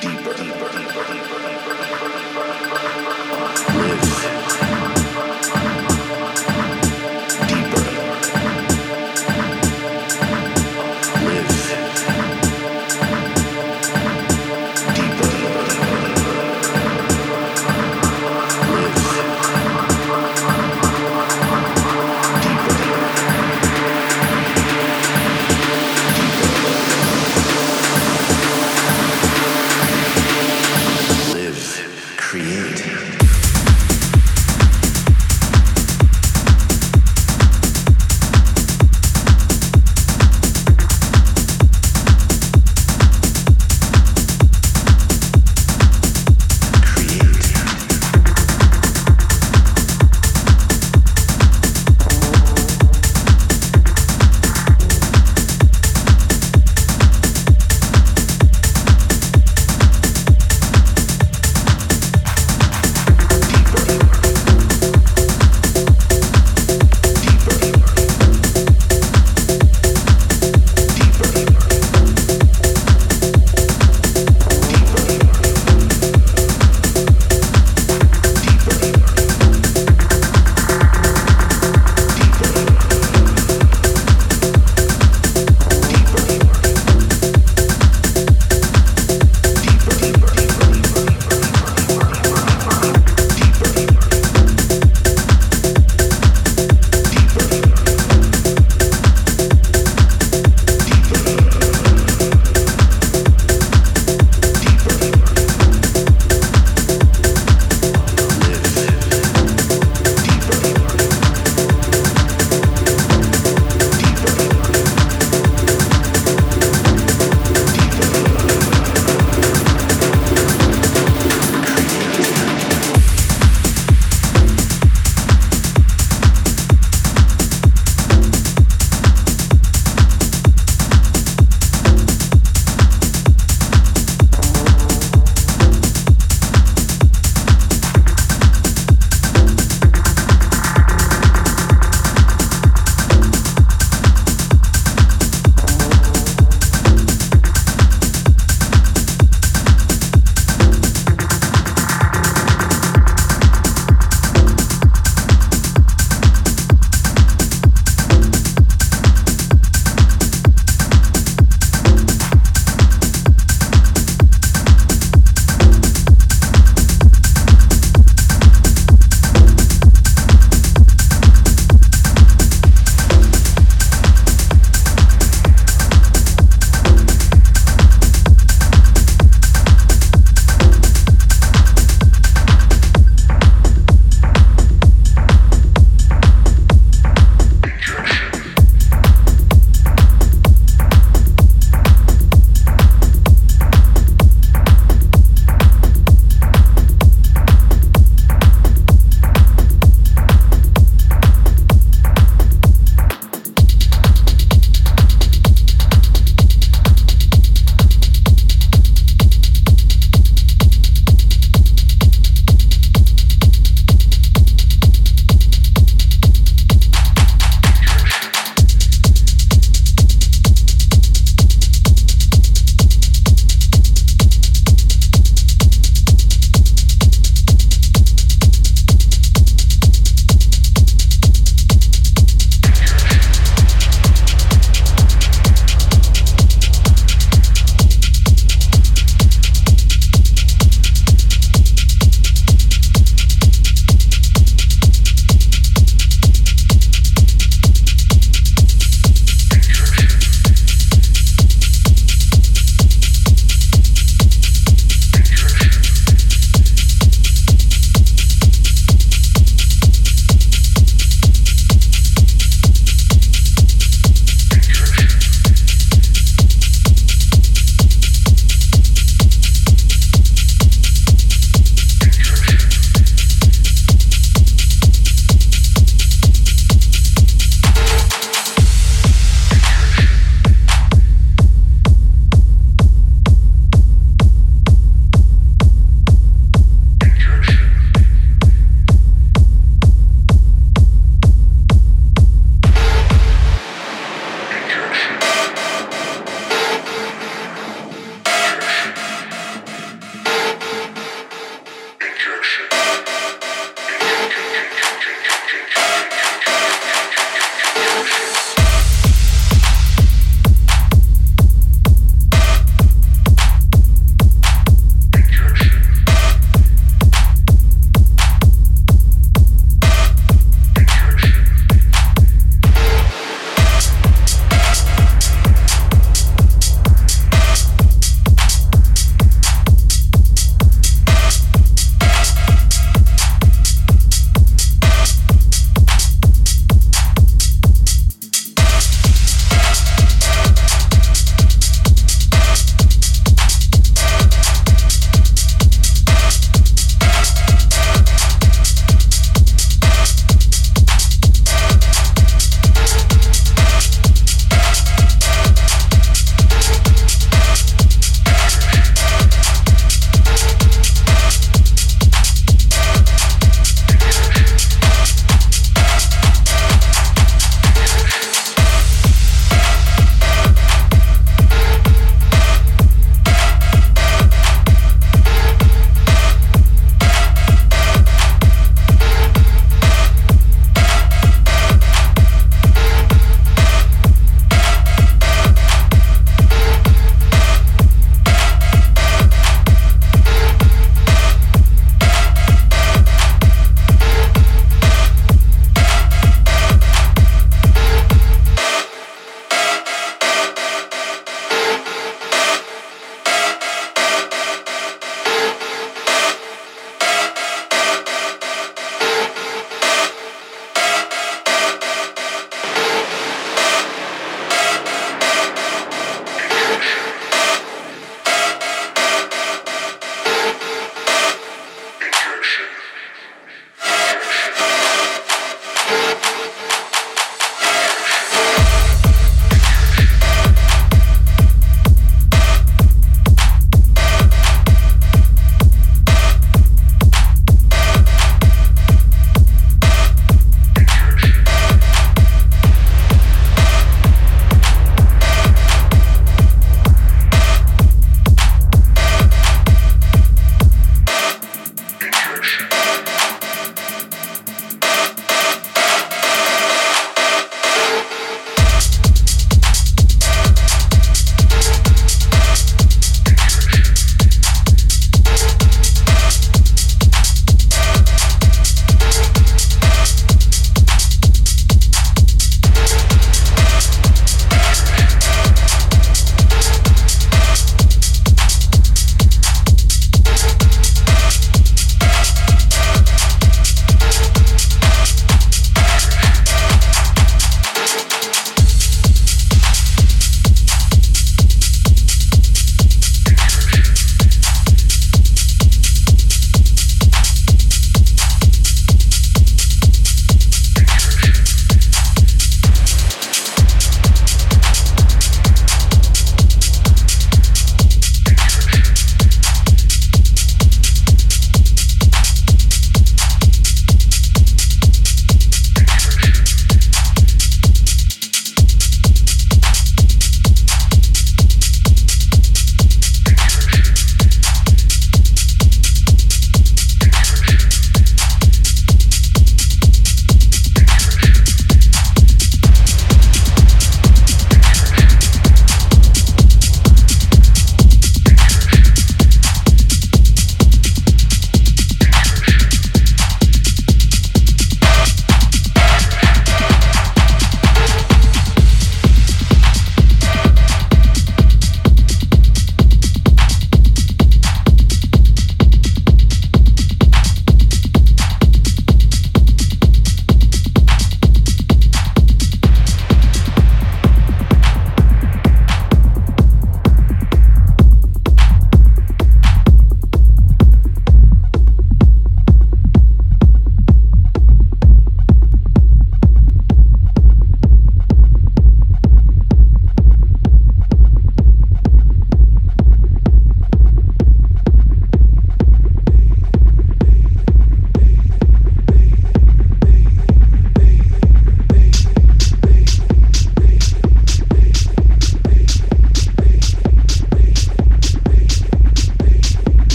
deeper, deeper,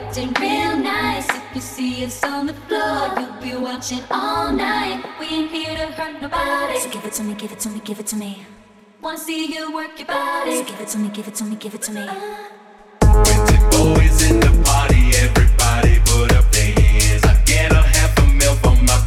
acting real nice. If you see us on the floor, you'll be watching all night. We ain't here to hurt nobody. So give it to me, give it to me, give it to me. Wanna see you work your body. So give it to me, give it to me, give it to me. With boys in the party, everybody put up their hands. I get a half a mil for my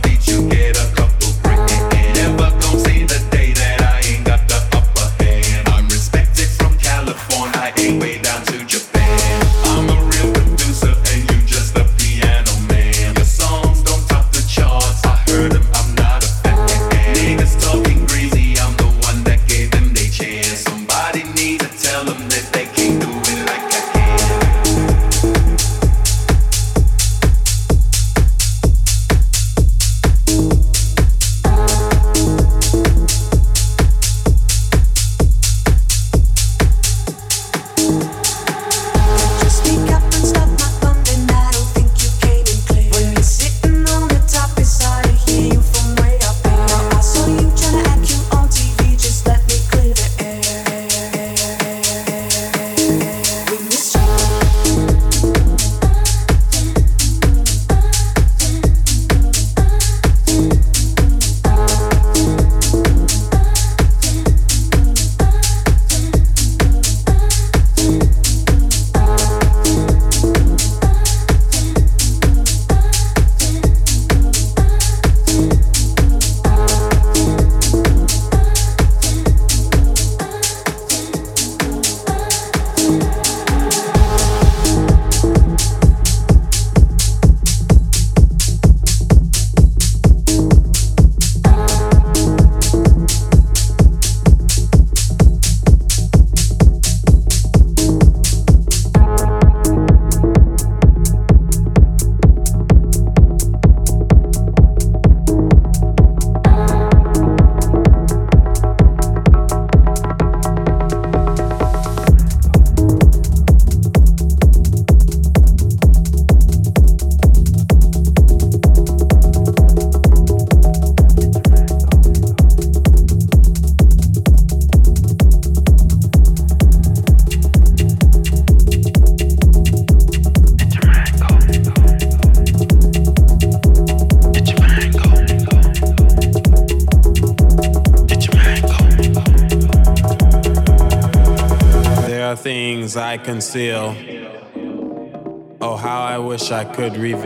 could reveal.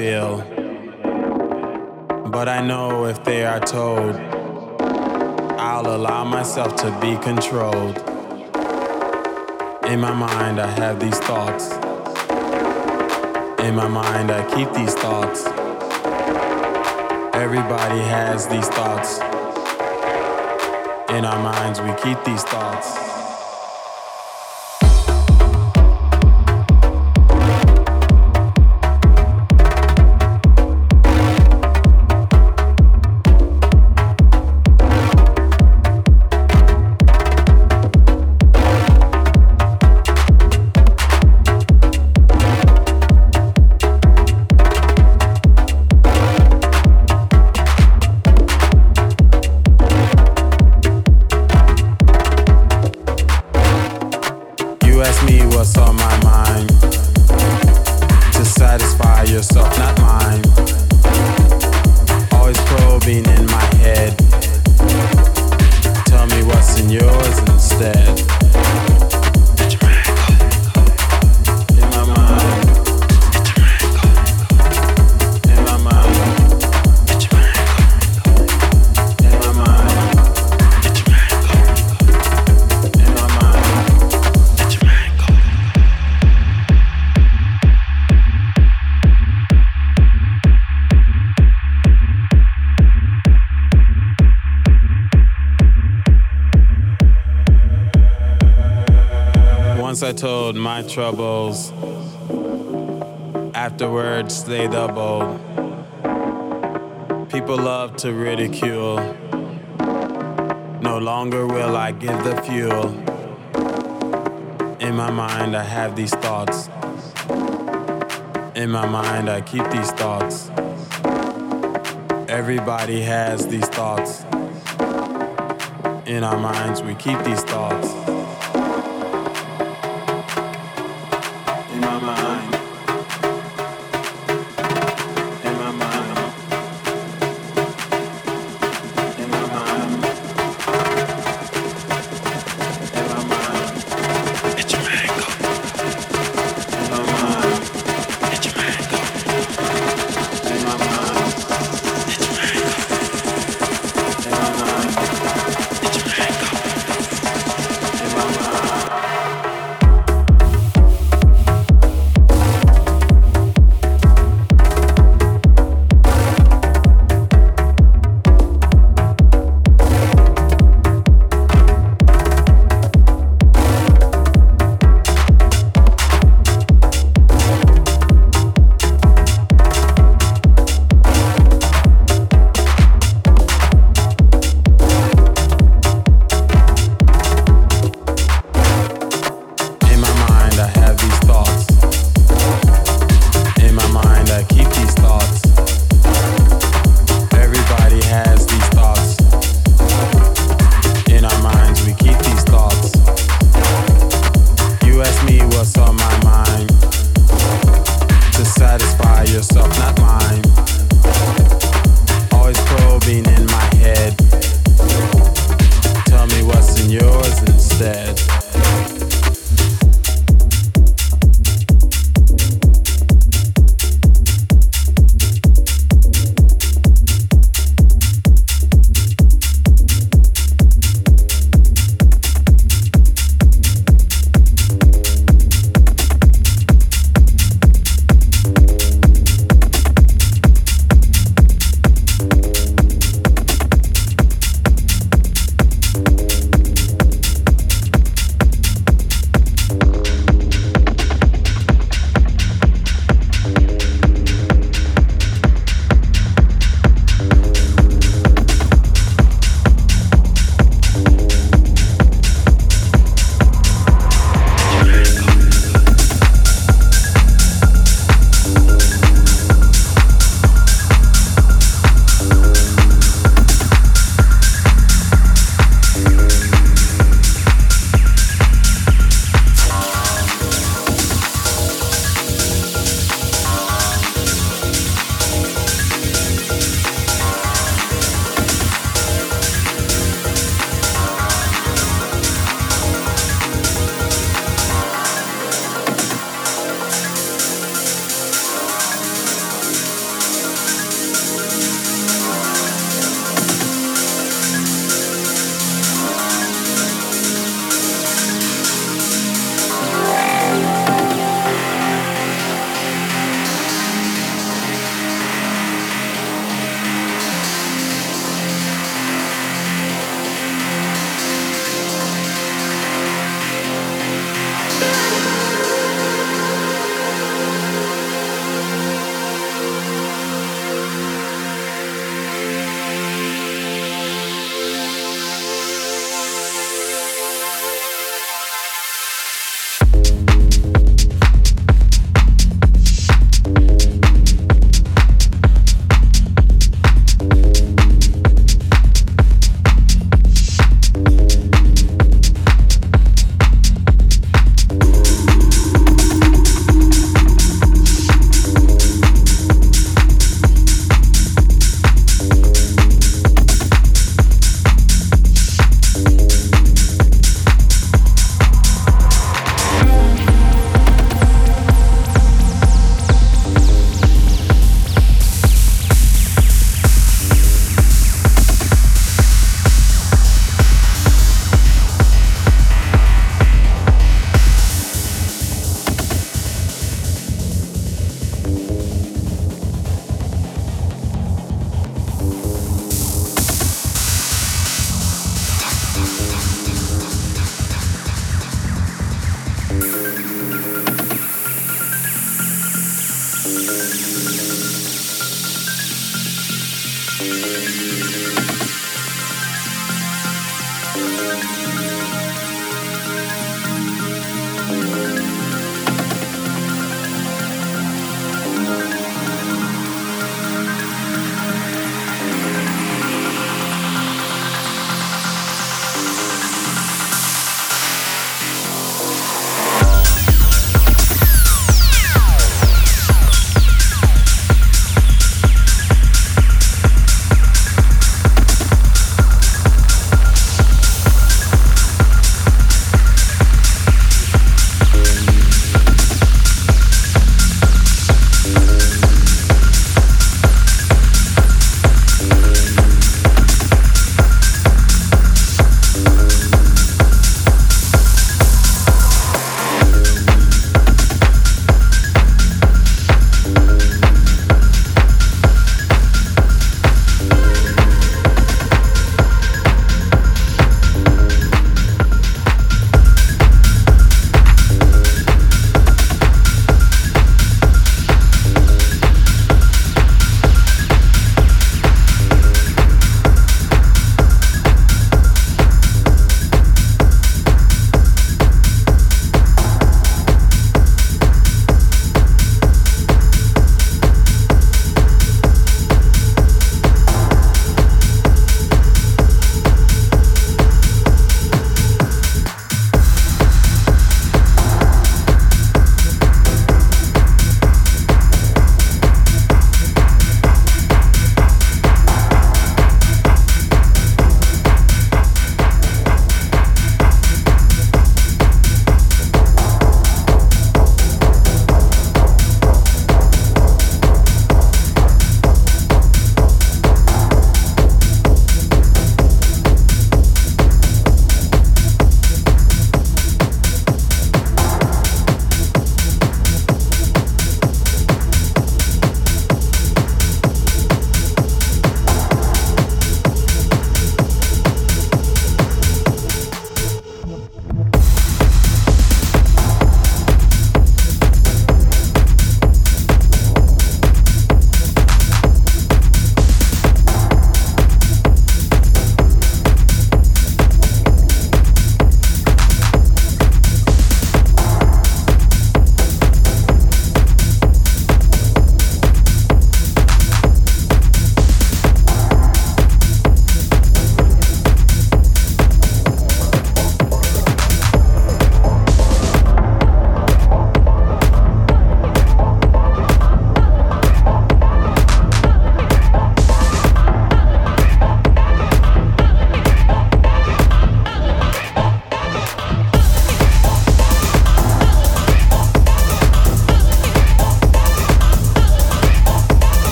My troubles, afterwards they doubled. People love to ridicule. No longer will I give the fuel. In my mind, I have these thoughts. In my mind, I keep these thoughts. Everybody has these thoughts. In our minds, we keep these thoughts.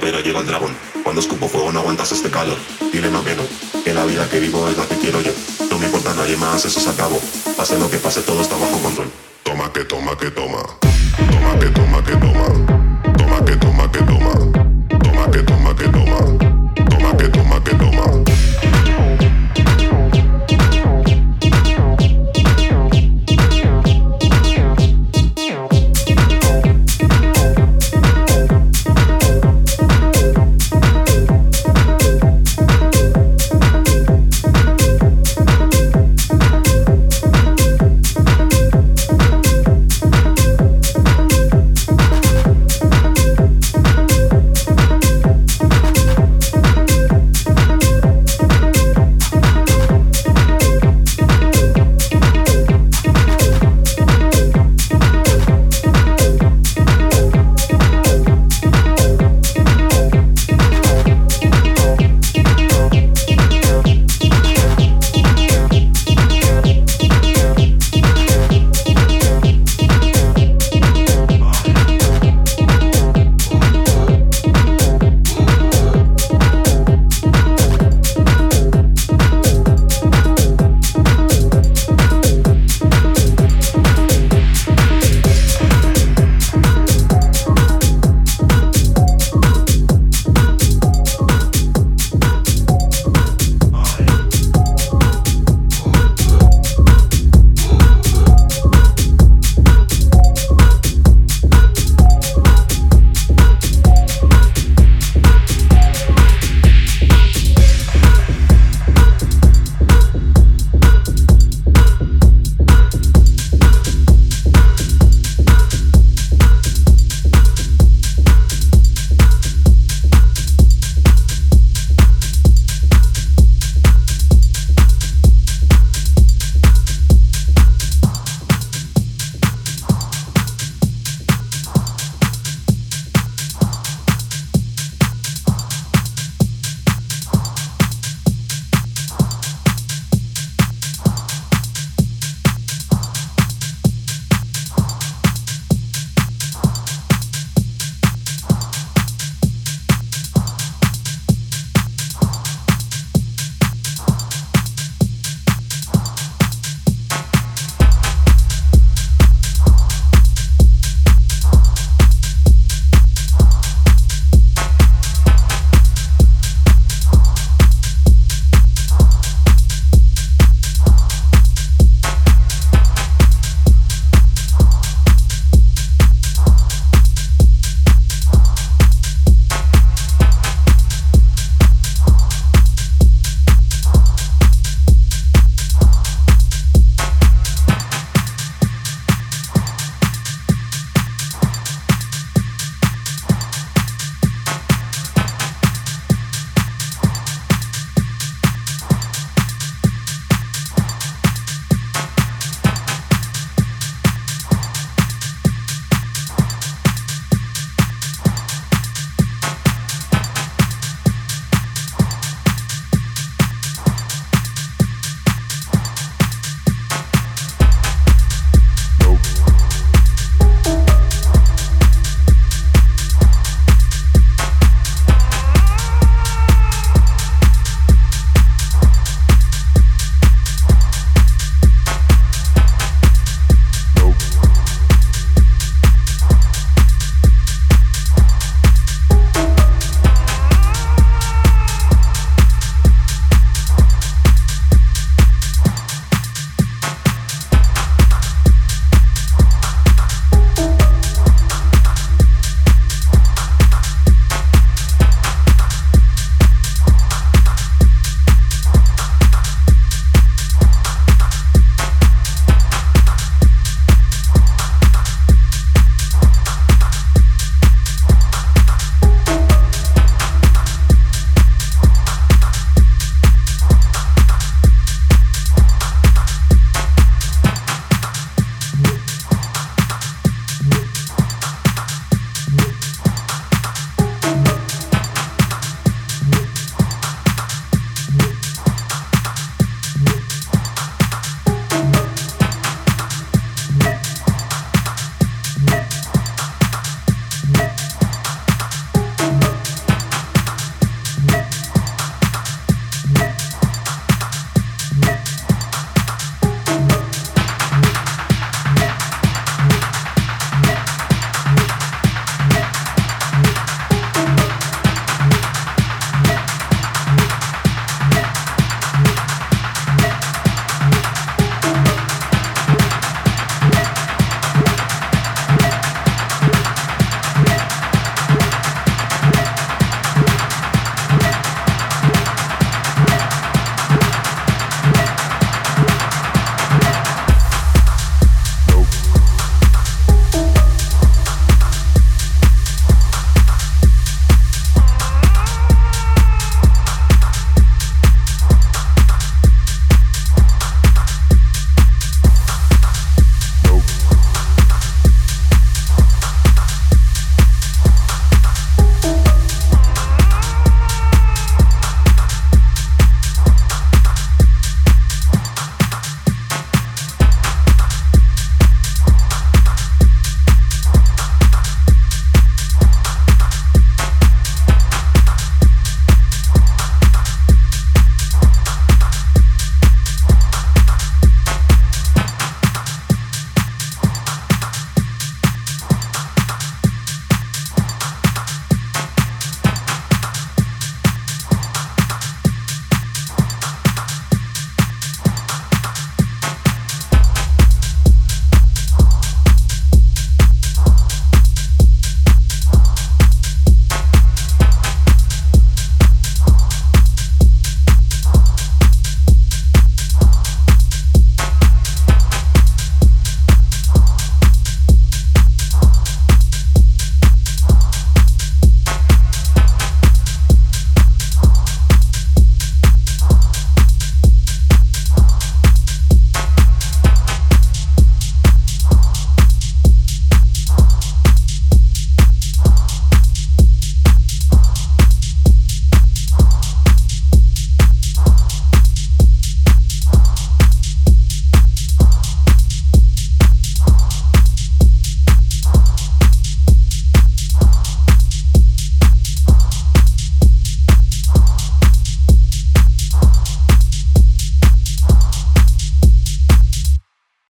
Pero llega el dragón. Cuando escupo fuego no aguantas este calor. Dile que no, que la vida que vivo es la que quiero yo. No me importa nadie más, eso se acabó. Pase lo que pase, todo está bajo control. Toma que toma que toma. Toma que toma que toma.